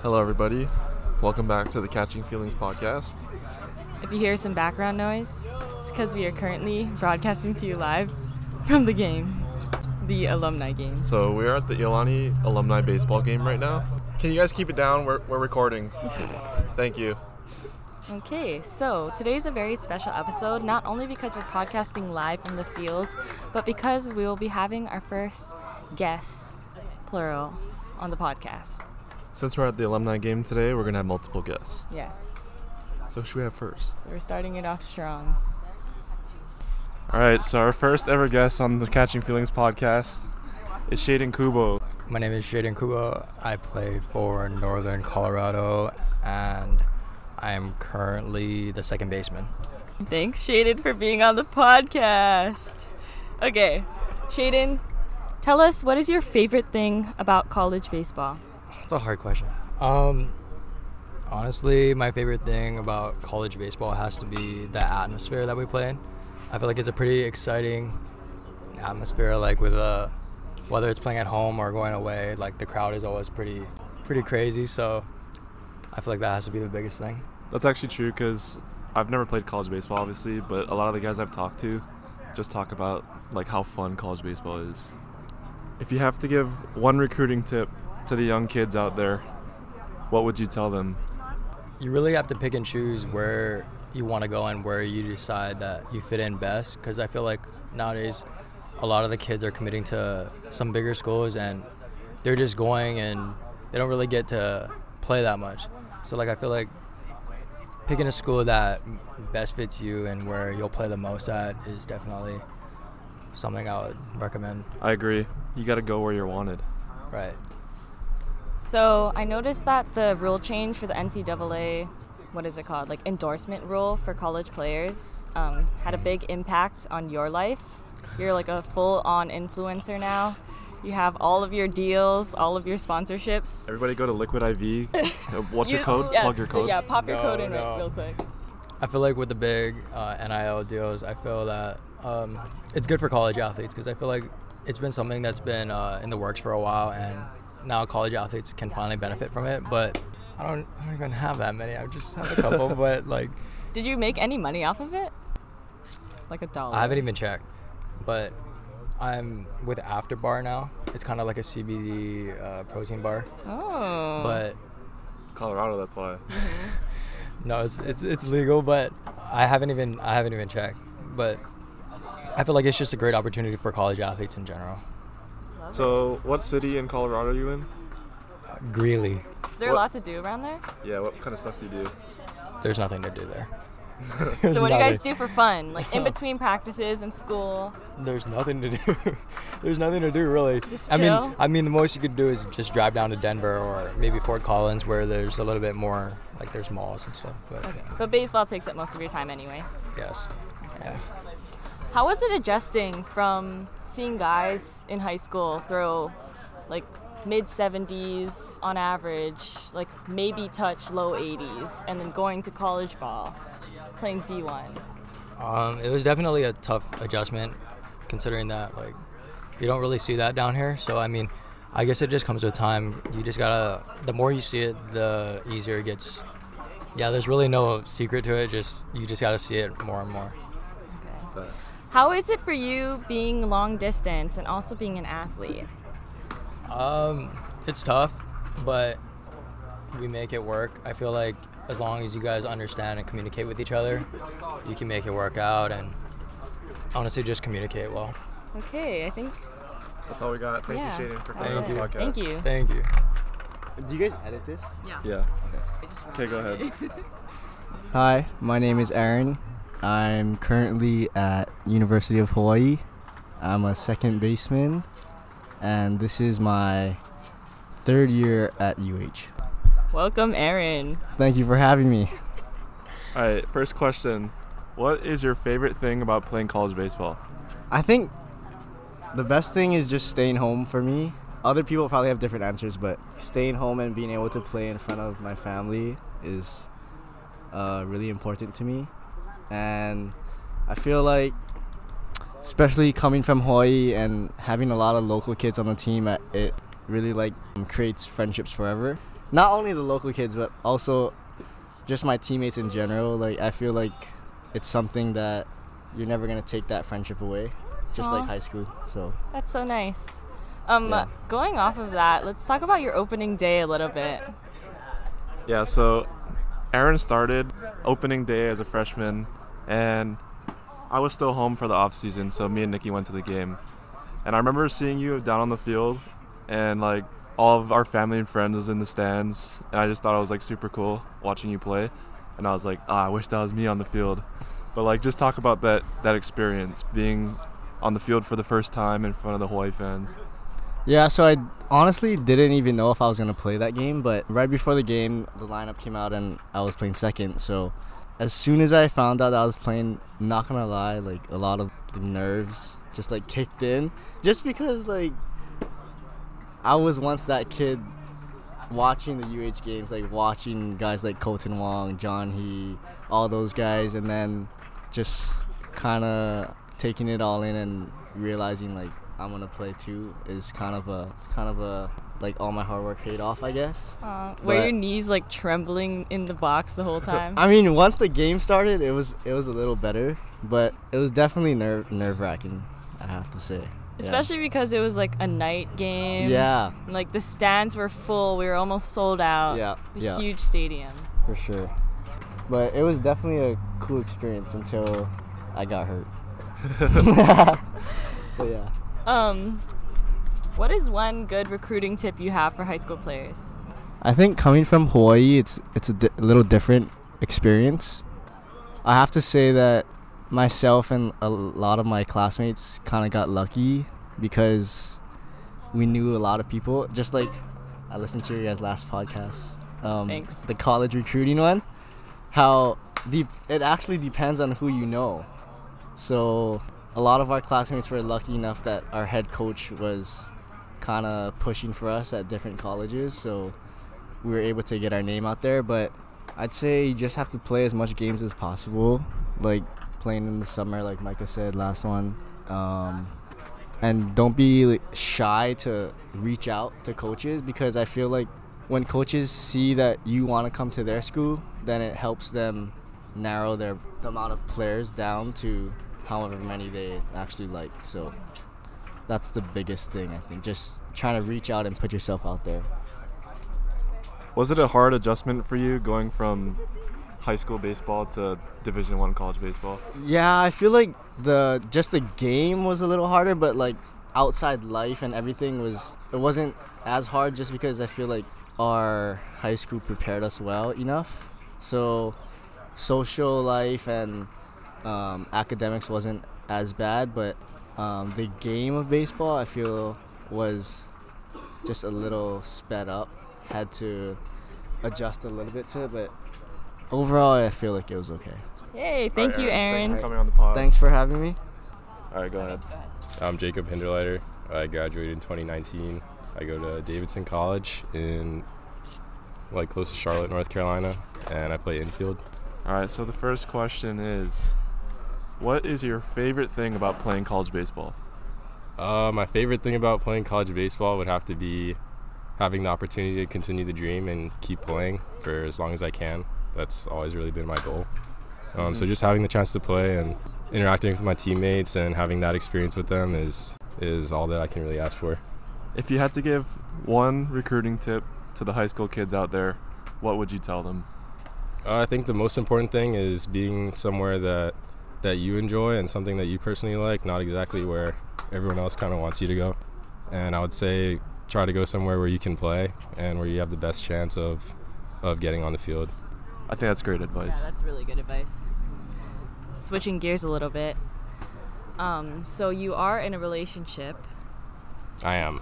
Hello, everybody. Welcome back to the Catching Feelings podcast. If you hear some background noise, it's because we are currently broadcasting to you live from the game, the alumni game. So, we are at the Iolani alumni baseball game right now. Can you guys keep it down? We're, we're recording. Thank you. Okay, so today's a very special episode, not only because we're podcasting live from the field, but because we will be having our first guests, plural, on the podcast. Since we're at the alumni game today, we're going to have multiple guests. Yes, So, should we have first? so we're starting it off strong. All right, so our first ever guest on the Catching Feelings podcast is Shaden Kubo. My name is Shaden Kubo. I play for Northern Colorado and I am currently the second baseman. Thanks, Shaden, for being on the podcast. Okay, Shaden, tell us what is your favorite thing about college baseball? That's a hard question. Um, honestly, my favorite thing about college baseball has to be the atmosphere that we play in. I feel like it's a pretty exciting atmosphere, like with uh, whether it's playing at home or going away. Like the crowd is always pretty, pretty crazy. So I feel like that has to be the biggest thing. That's actually true because I've never played college baseball, obviously, but a lot of the guys I've talked to just talk about like how fun college baseball is. If you have to give one recruiting tip to the young kids out there, what would you tell them? you really have to pick and choose where you want to go and where you decide that you fit in best because i feel like nowadays a lot of the kids are committing to some bigger schools and they're just going and they don't really get to play that much so like i feel like picking a school that best fits you and where you'll play the most at is definitely something i would recommend I agree. You got to go where you're wanted. right So I noticed that the rule change for the NCAA, what is it called, like endorsement rule for college players, um, had a big impact on your life. You're like a full-on influencer now. You have all of your deals, all of your sponsorships. Everybody go to Liquid IV. Uh, What's your code? Yeah, Plug your code. Yeah, pop your No, code in no. real quick. I feel like with the big uh, NIL deals, I feel that um, it's good for college athletes because I feel like it's been something that's been uh, in the works for a while, and now college athletes can finally benefit from it. But I don't, I don't even have that many. I just have a couple, but like Did you make any money off of it? Like a dollar. I haven't even checked. But I'm with Afterbar now. It's kind of like a CBD uh, protein bar, Oh. but Colorado, that's why. No, it's it's it's legal, but I haven't even I haven't even checked. But I feel like it's just a great opportunity for college athletes in general. So, what city in Colorado are you in? Greeley, is there a lot to do around there? Yeah, what kind of stuff do you do? there's nothing to do there. So what do you guys do for fun? Like in between practices and school? There's nothing to do. there's nothing to do really. Just I chill? mean, I mean, the most you could do is just drive down to Denver or maybe Fort Collins, where there's a little bit more like there's malls and stuff. But But baseball takes up most of your time anyway. yes, yeah. How was it adjusting from seeing guys in high school throw like mid 70s on average, like maybe touch low 80s, and then going to college ball, playing D1? Um, it was definitely a tough adjustment, considering that like you don't really see that down here. So I mean, I guess it just comes with time. You just gotta. The more you see it, the easier it gets. Yeah, there's really no secret to it. Just you just gotta see it more and more. How is it for you being long distance and also being an athlete? Um, it's tough, but we make it work. I feel like as long as you guys understand and communicate with each other, you can make it work out and honestly just communicate well. Okay, I think. That's all we got. Thank yeah, you, Shaden, for coming on Thank the you. podcast. Thank you. Thank you. Do you guys edit this? Yeah. Yeah. Okay, okay, go ahead. Hi, my name is Aaron. I'm currently at University of Hawaii. I'm a second baseman, and this is my third year at UH. Welcome, Aaron. Thank you for having me. All right, first question. What is your favorite thing about playing college baseball? I think the best thing is just staying home for me. Other people probably have different answers, but staying home and being able to play in front of my family is uh, really important to me. And I feel like, especially coming from Hawaii and having a lot of local kids on the team, uh, it really like creates friendships forever. Not only the local kids, but also just my teammates in general. Like I feel like it's something that you're never gonna take that friendship away, just Aw. like high school. So That's so nice. Um, Yeah. going off of that, let's talk about your opening day a little bit. Yeah, so Aaron started opening day as a freshman, and I was still home for the off season, so me and Nikki went to the game. And I remember seeing you down on the field, and like all of our family and friends was in the stands, and I just thought it was like super cool watching you play. And I was like, ah, I wish that was me on the field. But like, just talk about that that experience being on the field for the first time in front of the Hawaii fans. Yeah, so I honestly didn't even know if I was gonna play that game, but right before the game, the lineup came out and I was playing second. So as soon as I found out that I was playing, not gonna lie, like a lot of the nerves just like kicked in, just because like I was once that kid watching the UH games, like watching guys like Kolten Wong, John He, all those guys, and then just kind of taking it all in and realizing like I'm gonna play too is kind of a it's kind of a like all my hard work paid off, I guess. Uh, were But- your knees like trembling in the box the whole time? I mean, once the game started, it was it was a little better, but it was definitely nerve nerve wracking. I have to say, Yeah. Especially because it was like a night game. Yeah, Like the stands were full. We were almost sold out. yeah, The yeah, huge stadium. for sure. But it was definitely a cool experience until I got hurt. but yeah. Um, what is one good recruiting tip you have for high school players? I think coming from Hawaii, it's it's a, di- little different experience. I have to say that myself and a lot of my classmates kind of got lucky because we knew a lot of people. Just like I listened to your guys' last podcast, um, Thanks. the college recruiting one. How deep it actually depends on who you know. So a lot of our classmates were lucky enough that our head coach was kind of pushing for us at different colleges. So we were able to get our name out there. But I'd say you just have to play as much games as possible, like playing in the summer, like Micah said last one. Um, and don't be shy to reach out to coaches because I feel like when coaches see that you want to come to their school, then it helps them narrow their the amount of players down to however many they actually like. So that's the biggest thing I think. Just trying to reach out and put yourself out there. Was it a hard adjustment for you going from high school baseball to Division One college baseball? Yeah, I feel like the just the game was a little harder, but like outside life and everything was it wasn't as hard just because I feel like our high school prepared us well enough. So social life and um, academics wasn't as bad, but um, the game of baseball I feel was just a little sped up. Had to adjust a little bit to it, but overall I feel like it was okay. Yay! Thank All you, right, Aaron. Thanks for coming on the pod. Thanks for having me. All right, go ahead. I'm Jacob Hinderleiter. I graduated in 2019. I go to Davidson College in like close to Charlotte, North Carolina, and I play infield. All right, so the first question is what is your favorite thing about playing college baseball? Uh, my favorite thing about playing college baseball would have to be having the opportunity to continue the dream and keep playing for as long as I can. That's always really been my goal. Um, So just having the chance to play and interacting with my teammates and having that experience with them is is all that I can really ask for. If you had to give one recruiting tip to the high school kids out there, what would you tell them? Uh, I think the most important thing is being somewhere that that you enjoy and something that you personally like, not exactly where everyone else kind of wants you to go. And I would say try to go somewhere where you can play and where you have the best chance of of getting on the field. I think that's great advice. Yeah, that's really good advice. Switching gears a little bit. Um, so you are in a relationship. I am.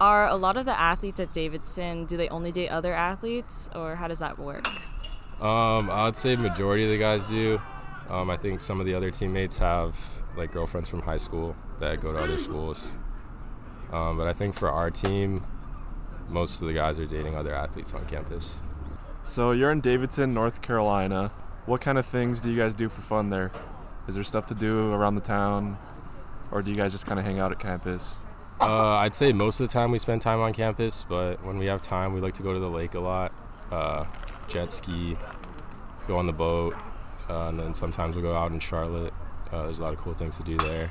Are a lot of the athletes at Davidson? Do they only date other athletes, or how does that work? Um, I would say majority of the guys do. Um, I think some of the other teammates have like girlfriends from high school that go to other schools. Um, but I think for our team, most of the guys are dating other athletes on campus. So you're in Davidson, North Carolina. What kind of things do you guys do for fun there? Is there stuff to do around the town, or do you guys just kind of hang out at campus? Uh, I'd say most of the time we spend time on campus, but when we have time, we like to go to the lake a lot, uh, jet ski, go on the boat, uh, and then sometimes we'll go out in Charlotte. Uh, there's a lot of cool things to do there.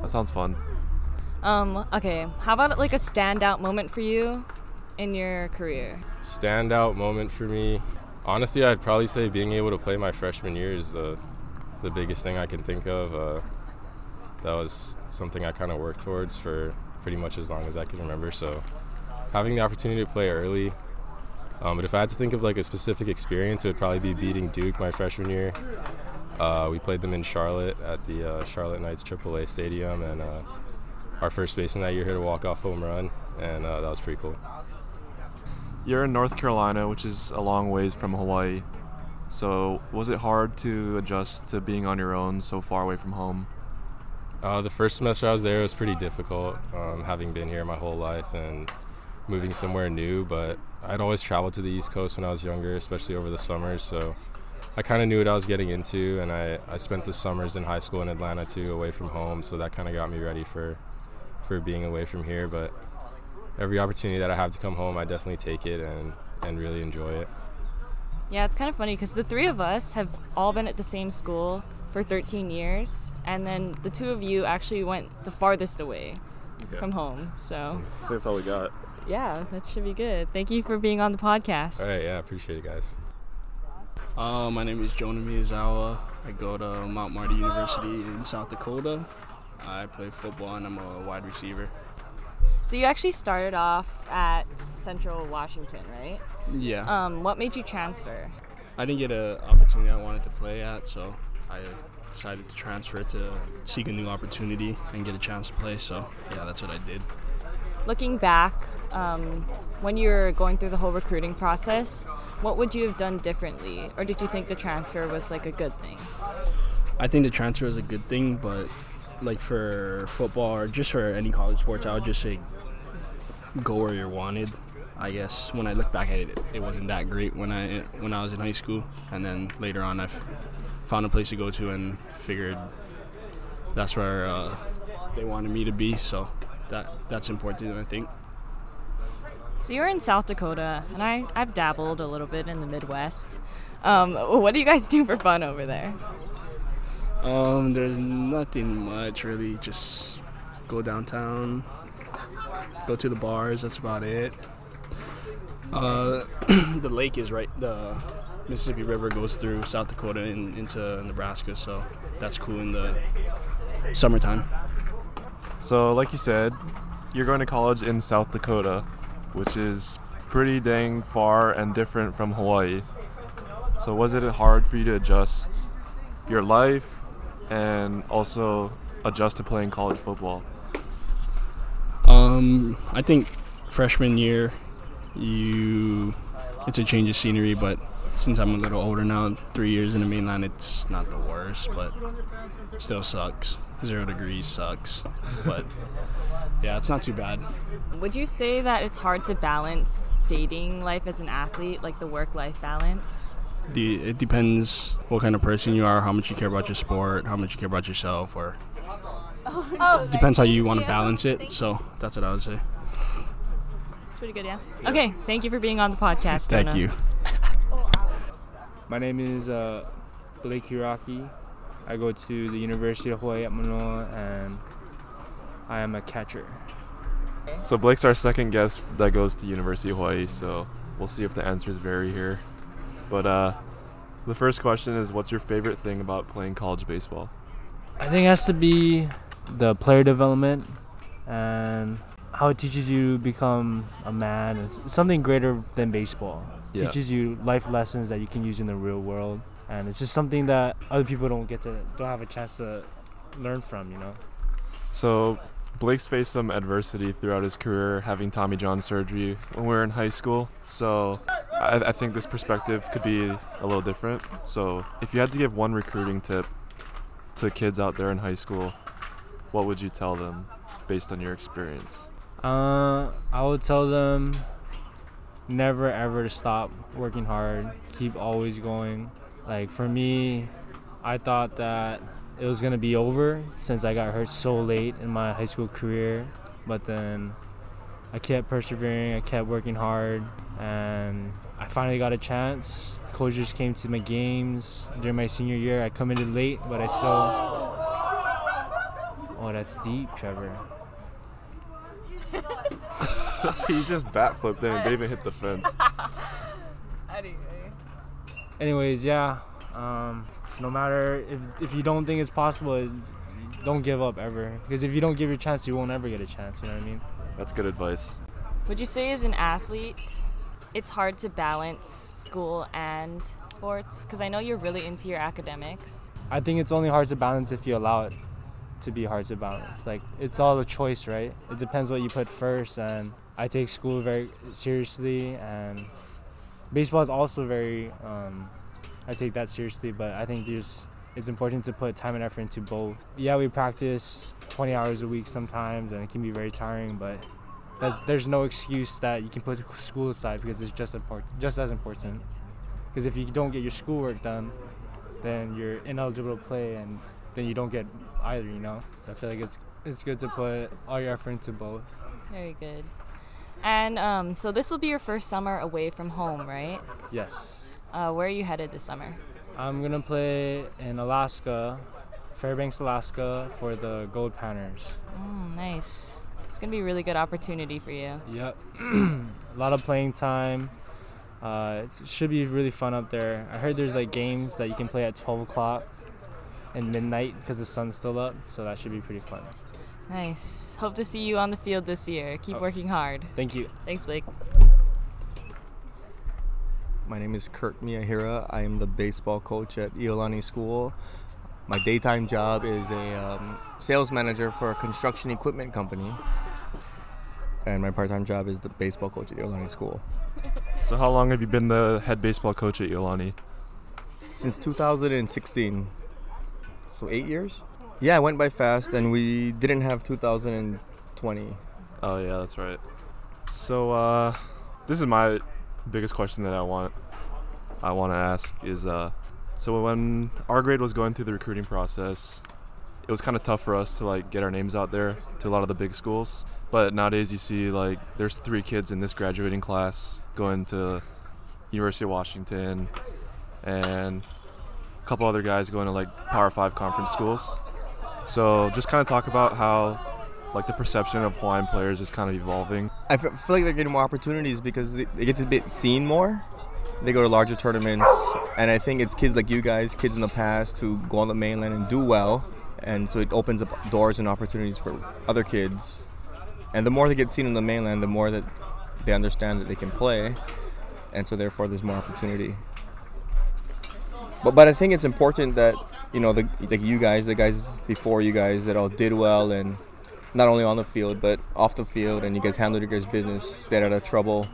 That sounds fun. Um, okay, how about like a standout moment for you in your career? Standout moment for me, honestly, I'd probably say being able to play my freshman year is the the biggest thing I can think of. Uh, that was something I kind of worked towards for pretty much as long as I can remember. So having the opportunity to play early. Um, but if I had to think of like a specific experience, it would probably be beating Duke my freshman year. Uh, we played them in Charlotte at the uh, Charlotte Knights AAA Stadium, and uh, our first baseman that year hit a walk-off home run, and uh, that was pretty cool. You're in North Carolina, which is a long ways from Hawaii. So, was it hard to adjust to being on your own so far away from home? Uh, the first semester I was there was pretty difficult, um, having been here my whole life and moving somewhere new. But I'd always traveled to the East Coast when I was younger, especially over the summers. So I kind of knew what I was getting into, and I, I spent the summers in high school in Atlanta too, away from home. So that kind of got me ready for for being away from here. But every opportunity that I have to come home, I definitely take it and and really enjoy it. Yeah, it's kind of funny because the three of us have all been at the same school for 13 years, and then the two of you actually went the farthest away Okay. from home. So, That's all we got. Yeah, that should be good. Thank you for being on the podcast. All right, yeah, appreciate it, guys. Uh, my name is Jonah Miyazawa. I go to Mount Marty University in South Dakota. I play football and I'm a wide receiver. So, you actually started off at Central Washington, right? Yeah. Um, what made you transfer? I didn't get an opportunity I wanted to play at, so I decided to transfer to seek a new opportunity and get a chance to play. So, yeah, that's what I did. Looking back, um, when you were going through the whole recruiting process, what would you have done differently? Or did you think the transfer was like a good thing? I think the transfer is a good thing, but like for football or just for any college sports, I would just say go where you're wanted. I guess when I look back at it, it wasn't that great when I when I was in high school, and then later on, I found a place to go to and figured that's where uh, they wanted me to be. So that that's important, I think. So you're in South Dakota, and I, I've dabbled a little bit in the Midwest. Um, what do you guys do for fun over there? Um, there's nothing much really. Just go downtown, go to the bars. That's about it. Uh, the lake is right. The Mississippi River goes through South Dakota and into Nebraska, so that's cool in the summertime. So, like you said, you're going to college in South Dakota, which is pretty dang far and different from Hawaii. So, was it hard for you to adjust your life and also adjust to playing college football? Um, I think freshman year, you it's a change of scenery, but since I'm a little older now, three years in the mainland, it's not the worst, but still sucks. Zero degrees sucks, but yeah, it's not too bad. Would you say that it's hard to balance dating life as an athlete, like the work life balance? The, it depends what kind of person you are, how much you care about your sport, how much you care about yourself, or oh. Oh. depends how you want to balance it. So that's what I would say. It's pretty good, yeah. Okay, thank you for being on the podcast. Thank Jonah. you. My name is uh, Blake Hiraki. I go to the University of Hawaii at Manoa and I am a catcher. So, Blake's our second guest that goes to University of Hawaii, so we'll see if the answers vary here. But uh, the first question is what's your favorite thing about playing college baseball? I think it has to be the player development and how it teaches you to become a man. It's something greater than baseball. Yeah. Teaches you life lessons that you can use in the real world. And it's just something that other people don't get to, don't have a chance to learn from, you know? So, Blake's faced some adversity throughout his career, having Tommy John surgery when we were in high school. So, I, I think this perspective could be a little different. So, if you had to give one recruiting tip to kids out there in high school, what would you tell them based on your experience? Uh, I would tell them never ever to stop working hard. Keep always going. Like for me, I thought that it was gonna be over since I got hurt so late in my high school career. But then I kept persevering, I kept working hard, and I finally got a chance. Coaches came to my games during my senior year. I committed late, but I still. Oh, that's deep, Trevor. he just bat flipped in and didn't even hit the fence. Anyway. Anyways, yeah. Um, no matter if if you don't think it's possible, don't give up ever. Because if you don't give your chance, you won't ever get a chance. You know what I mean? That's good advice. Would you say as an athlete, it's hard to balance school and sports? Because I know you're really into your academics. I think it's only hard to balance if you allow it to be hard to balance. Like it's all a choice, right? It depends what you put first. And I take school very seriously, and baseball is also very. Um, I take that seriously, but I think there's it's important to put time and effort into both. Yeah, we practice 20 hours a week sometimes, and it can be very tiring, but there's no excuse that you can put school aside because it's just important, just as important. Because if you don't get your schoolwork done, then you're ineligible to play, and then you don't get either. You know, so I feel like it's it's good to put all your effort into both. Very good. And um, so this will be your first summer away from home, right? Yes. Uh, where are you headed this summer? I'm gonna play in Alaska, Fairbanks, Alaska, for the Gold Panners. Mm, nice. It's gonna be a really good opportunity for you. Yep. a lot of playing time. Uh, it should be really fun up there. I heard there's like games that you can play at 12 o'clock and midnight because the sun's still up, so that should be pretty fun. Nice. Hope to see you on the field this year. Keep Oh. working hard. Thank you. Thanks, Blake. My name is Kurt Miyahira. I am the baseball coach at Iolani School. My daytime job is a um, sales manager for a construction equipment company. And my part time job is the baseball coach at Iolani School. So how long have you been the head baseball coach at Iolani? Since 2016. So eight years? Yeah, it went by fast, and we didn't have 2020. Oh yeah, that's right. So uh, this is my biggest question that I want I want to ask is uh, so when our grade was going through the recruiting process, it was kind of tough for us to like get our names out there to a lot of the big schools. But nowadays you see like there's three kids in this graduating class going to University of Washington and a couple other guys going to like Power 5 conference schools. So just kind of talk about how like the perception of Hawaiian players is kind of evolving. I feel like they're getting more opportunities because they, get to be seen more. They go to larger tournaments, and I think it's kids like you guys, kids in the past who go on the mainland and do well, and so it opens up doors and opportunities for other kids. And the more they get seen on the mainland, the more that they understand that they can play, and so therefore there's more opportunity. But but I think it's important that you know the like you guys, the guys before you guys that all did well and not only on the field but off the field, and you guys handled your guys' business, stayed out of trouble.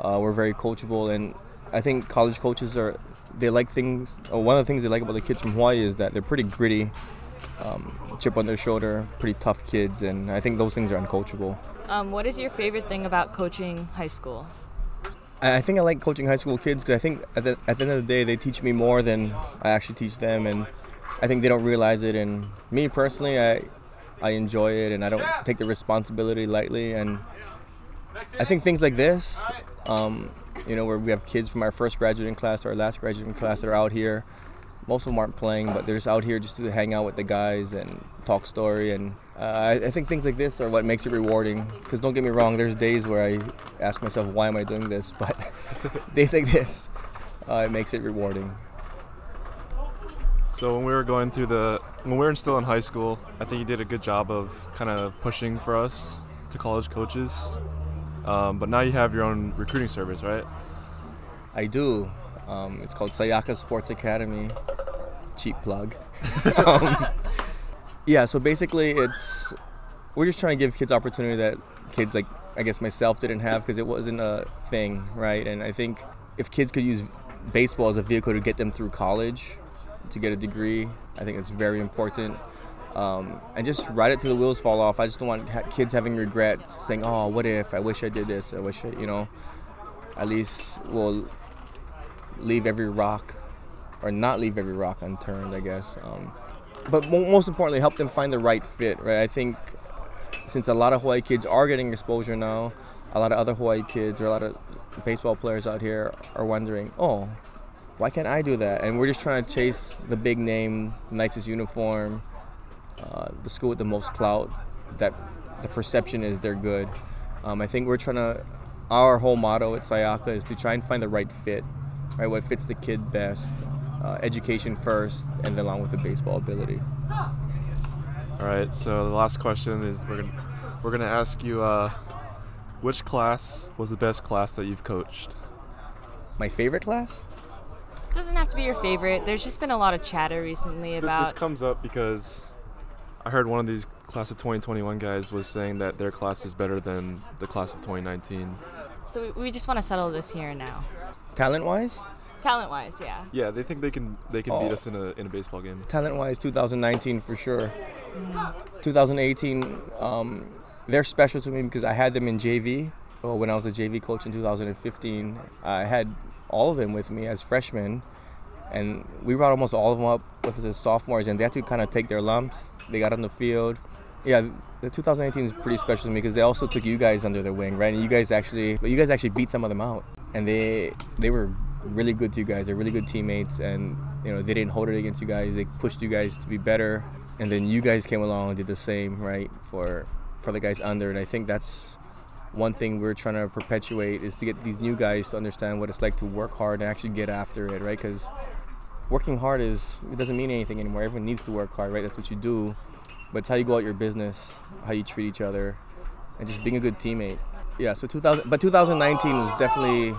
Uh, we're very coachable, and I think college coaches are they like things. Uh, one of the things they like about the kids from Hawaii is that they're pretty gritty, um, chip on their shoulder, pretty tough kids, and I think those things are uncoachable. Um, what is your favorite thing about coaching high school? I think I like coaching high school kids because I think at the, at the end of the day they teach me more than I actually teach them, and I think they don't realize it. And me personally, I I enjoy it, and I don't take the responsibility lightly. And I think things like this, um, you know, where we have kids from our first graduating class or our last graduating class that are out here. Most of them aren't playing, but they're just out here just to hang out with the guys and talk story. And uh, I, I think things like this are what makes it rewarding. Because don't get me wrong, there's days where I ask myself, why am I doing this? But days like this, uh, it makes it rewarding. So when we were going through the when we were still in high school, I think you did a good job of kind of pushing for us to college coaches. Um, but now you have your own recruiting service, right? I do. Um, it's called Sayaka Sports Academy. Cheap plug. um, yeah, so basically, it's we're just trying to give kids opportunity that kids like I guess myself didn't have because it wasn't a thing, right? And I think if kids could use baseball as a vehicle to get them through college, to get a degree, I think it's very important. Um, and just ride it till the wheels fall off. I just don't want ha- kids having regrets, saying, "Oh, what if? I wish I did this. I wish I, you know." At least we'll leave every rock, or not leave every rock unturned. I guess. Um, but mo- most importantly, help them find the right fit. Right. I think since a lot of Hawaii kids are getting exposure now, a lot of other Hawaii kids or a lot of baseball players out here are wondering, oh, why can't I do that? And we're just trying to chase the big name, nicest uniform, uh, the school with the most clout. That the perception is they're good. Um, I think we're trying to. Our whole motto at Sayaka is to try and find the right fit, right? What fits the kid best. Uh, education first, and then along with the baseball ability. All right. So the last question is we're gonna we're gonna ask you uh, which class was the best class that you've coached? My favorite class? Doesn't have to be your favorite. There's just been a lot of chatter recently about This comes up because I heard one of these class of 2021 guys was saying that their class is better than the class of 2019. So we, we just want to settle this here and now. Talent-wise? Talent wise, yeah. Yeah, they think they can they can beat Oh. us in a in a baseball game. Talent-wise, 2019 for sure. 2018, um, they're special to me because I had them in JV. Well, when I was a JV coach in 2015, I had all of them with me as freshmen, and we brought almost all of them up with us as sophomores, and they had to kind of take their lumps. They got on the field. Yeah, the 2018 is pretty special to me because they also took you guys under their wing, right? And you guys actually, but you guys actually beat some of them out, and they they were really good to you guys. They're really good teammates, and you know they didn't hold it against you guys. They pushed you guys to be better, and then you guys came along and did the same, right? For for the guys under, and I think that's one thing we're trying to perpetuate is to get these new guys to understand what it's like to work hard and actually get after it, right? Because working hard is it doesn't mean anything anymore. Everyone needs to work hard, right? That's what you do. But it's how you go out your business, how you treat each other, and just being a good teammate. Yeah. So 2000, but 2019 was definitely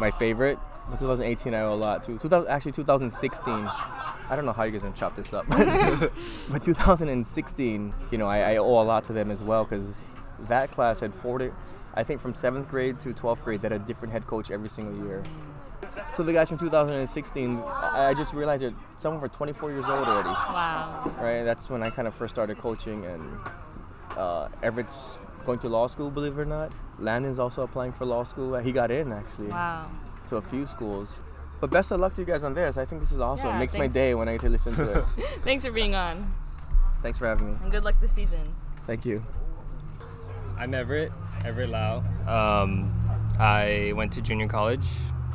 my favorite. But 2018 I owe a lot to. 2000, actually 2016. I don't know how you guys gonna chop this up, but 2016, you know, I, I owe a lot to them as well because that class had 40. I think from seventh grade to 12th grade, they had a different head coach every single year. So the guys from 2016, I, I just realized that some of them are 24 years old already Wow. right? That's when I kind of first started coaching, and uh, Everett's going to law school, believe it or not. Landon's also applying for law school. He got in actually Wow. to a few schools. But best of luck to you guys on this. I think this is awesome. Yeah, Makes my day when I get to listen to it. Thanks for being on. Thanks for having me. And good luck this season. Thank you. I'm Everett, Everett Lau. Um, I went to junior college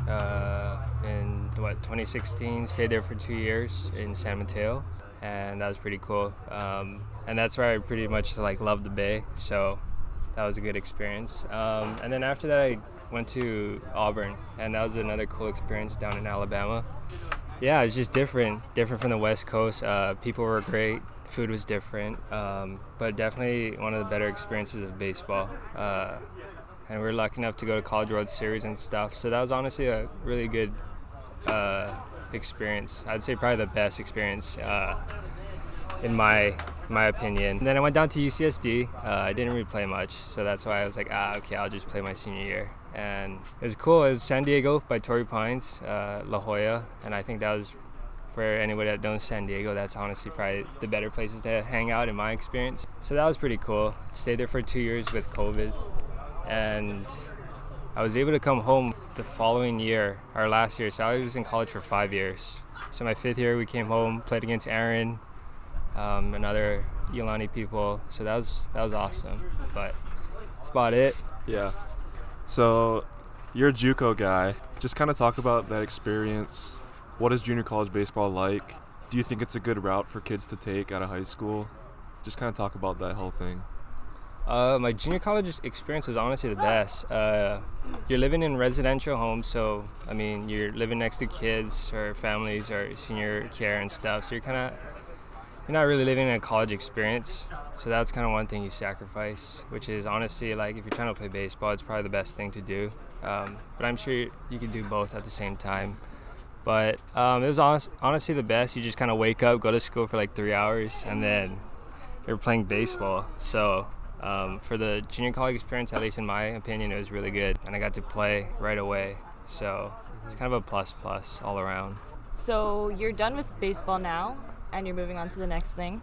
uh, in what 2016. Stayed there for two years in San Mateo, and that was pretty cool. Um, and that's where I pretty much like loved the Bay, so that was a good experience. Um, and then after that, I went to Auburn, and that was another cool experience down in Alabama. Yeah, it's just different, different from the West Coast. Uh, people were great, food was different, um, but definitely one of the better experiences of baseball. Uh, and we were lucky enough to go to College World Series and stuff. So that was honestly a really good uh, experience. I'd say probably the best experience uh, in my my opinion. And then I went down to UCSD. Uh, I didn't really play much, so that's why I was like, ah, okay, I'll just play my senior year. And it was cool. It was San Diego by Torrey Pines, uh, La Jolla, and I think that was for anybody that knows San Diego, that's honestly probably the better places to hang out in my experience. So that was pretty cool. Stayed there for two years with COVID, and I was able to come home the following year, our last year. So I was in college for five years. So my fifth year, we came home, played against Aaron, um, and other Iolani people. So that was that was awesome. But that's about it. Yeah. So, you're a JUCO guy. Just kind of talk about that experience. What is junior college baseball like? Do you think it's a good route for kids to take out of high school? Just kind of talk about that whole thing. Uh, my junior college experience was honestly the best. Uh, you're living in residential homes, so I mean, you're living next to kids or families or senior care and stuff. So you're kind of you're not really living a college experience. So that's kind of one thing you sacrifice, which is honestly like if you're trying to play baseball, it's probably the best thing to do. Um, but I'm sure you can do both at the same time. But um, it was honest, honestly the best. You just kind of wake up, go to school for like three hours, and then you're playing baseball. So um, for the junior college experience, at least in my opinion, it was really good, and I got to play right away. So it's kind of a plus plus all around. So you're done with baseball now, and you're moving on to the next thing.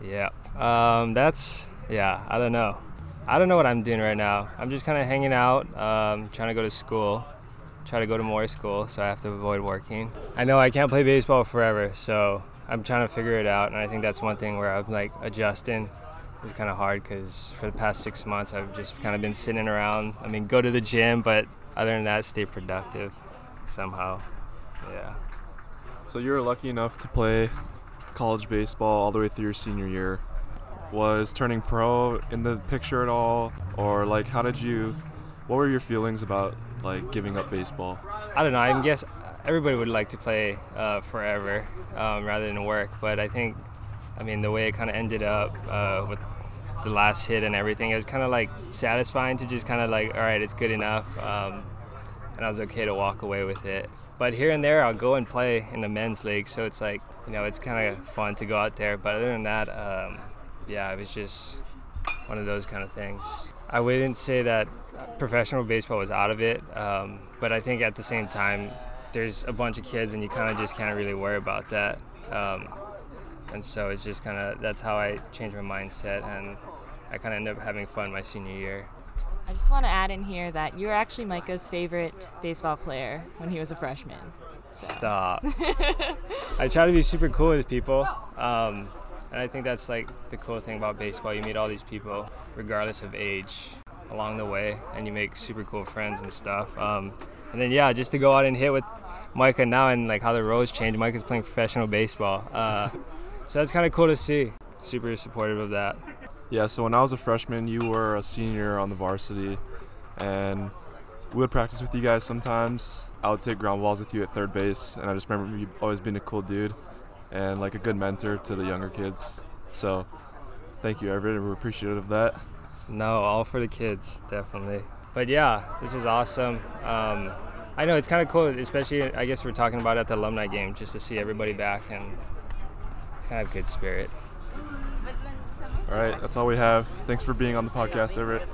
Yeah, um, that's yeah. I don't know. I don't know what I'm doing right now. I'm just kind of hanging out, um, trying to go to school, try to go to more school, so I have to avoid working. I know I can't play baseball forever, so I'm trying to figure it out, and I think that's one thing where I'm like adjusting It's kind of hard because for the past six months I've just kind of been sitting around. I mean, go to the gym, but other than that, stay productive somehow. Yeah. So you were lucky enough to play college baseball all the way through your senior year. Was turning pro in the picture at all, or like how did you? What were your feelings about like giving up baseball? I don't know. I guess everybody would like to play uh, forever um, rather than work, but I think, I mean, the way it kind of ended up uh, with the last hit and everything, it was kind of like satisfying to just kind of like, all right, it's good enough, um, and I was okay to walk away with it. But here and there, I'll go and play in the men's league, so it's like, you know, it's kind of fun to go out there. But other than that, um, yeah, it was just one of those kind of things. I wouldn't say that professional baseball was out of it, um, but I think at the same time, there's a bunch of kids, and you kind of just can't really worry about that. Um, and so it's just kind of that's how I changed my mindset, and I kind of ended up having fun my senior year. I just want to add in here that you were actually Micah's favorite baseball player when he was a freshman. So. Stop. I try to be super cool with people. Um, and I think that's like the cool thing about baseball. You meet all these people, regardless of age, along the way, and you make super cool friends and stuff. Um, and then yeah, just to go out and hit with Micah now and like how the roles change. Micah's playing professional baseball, uh, so that's kind of cool to see. Super supportive of that. Yeah. So when I was a freshman, you were a senior on the varsity, and we would practice with you guys sometimes. I would take ground balls with you at third base, and I just remember you always being a cool dude and like a good mentor to the younger kids. So thank you, Everett. We're appreciative of that. No, all for the kids, definitely. But yeah, this is awesome. Um, I know it's kind of cool, especially I guess we're talking about at the alumni game, just to see everybody back and kind of good spirit. All right, that's all we have. Thanks for being on the podcast, Everett.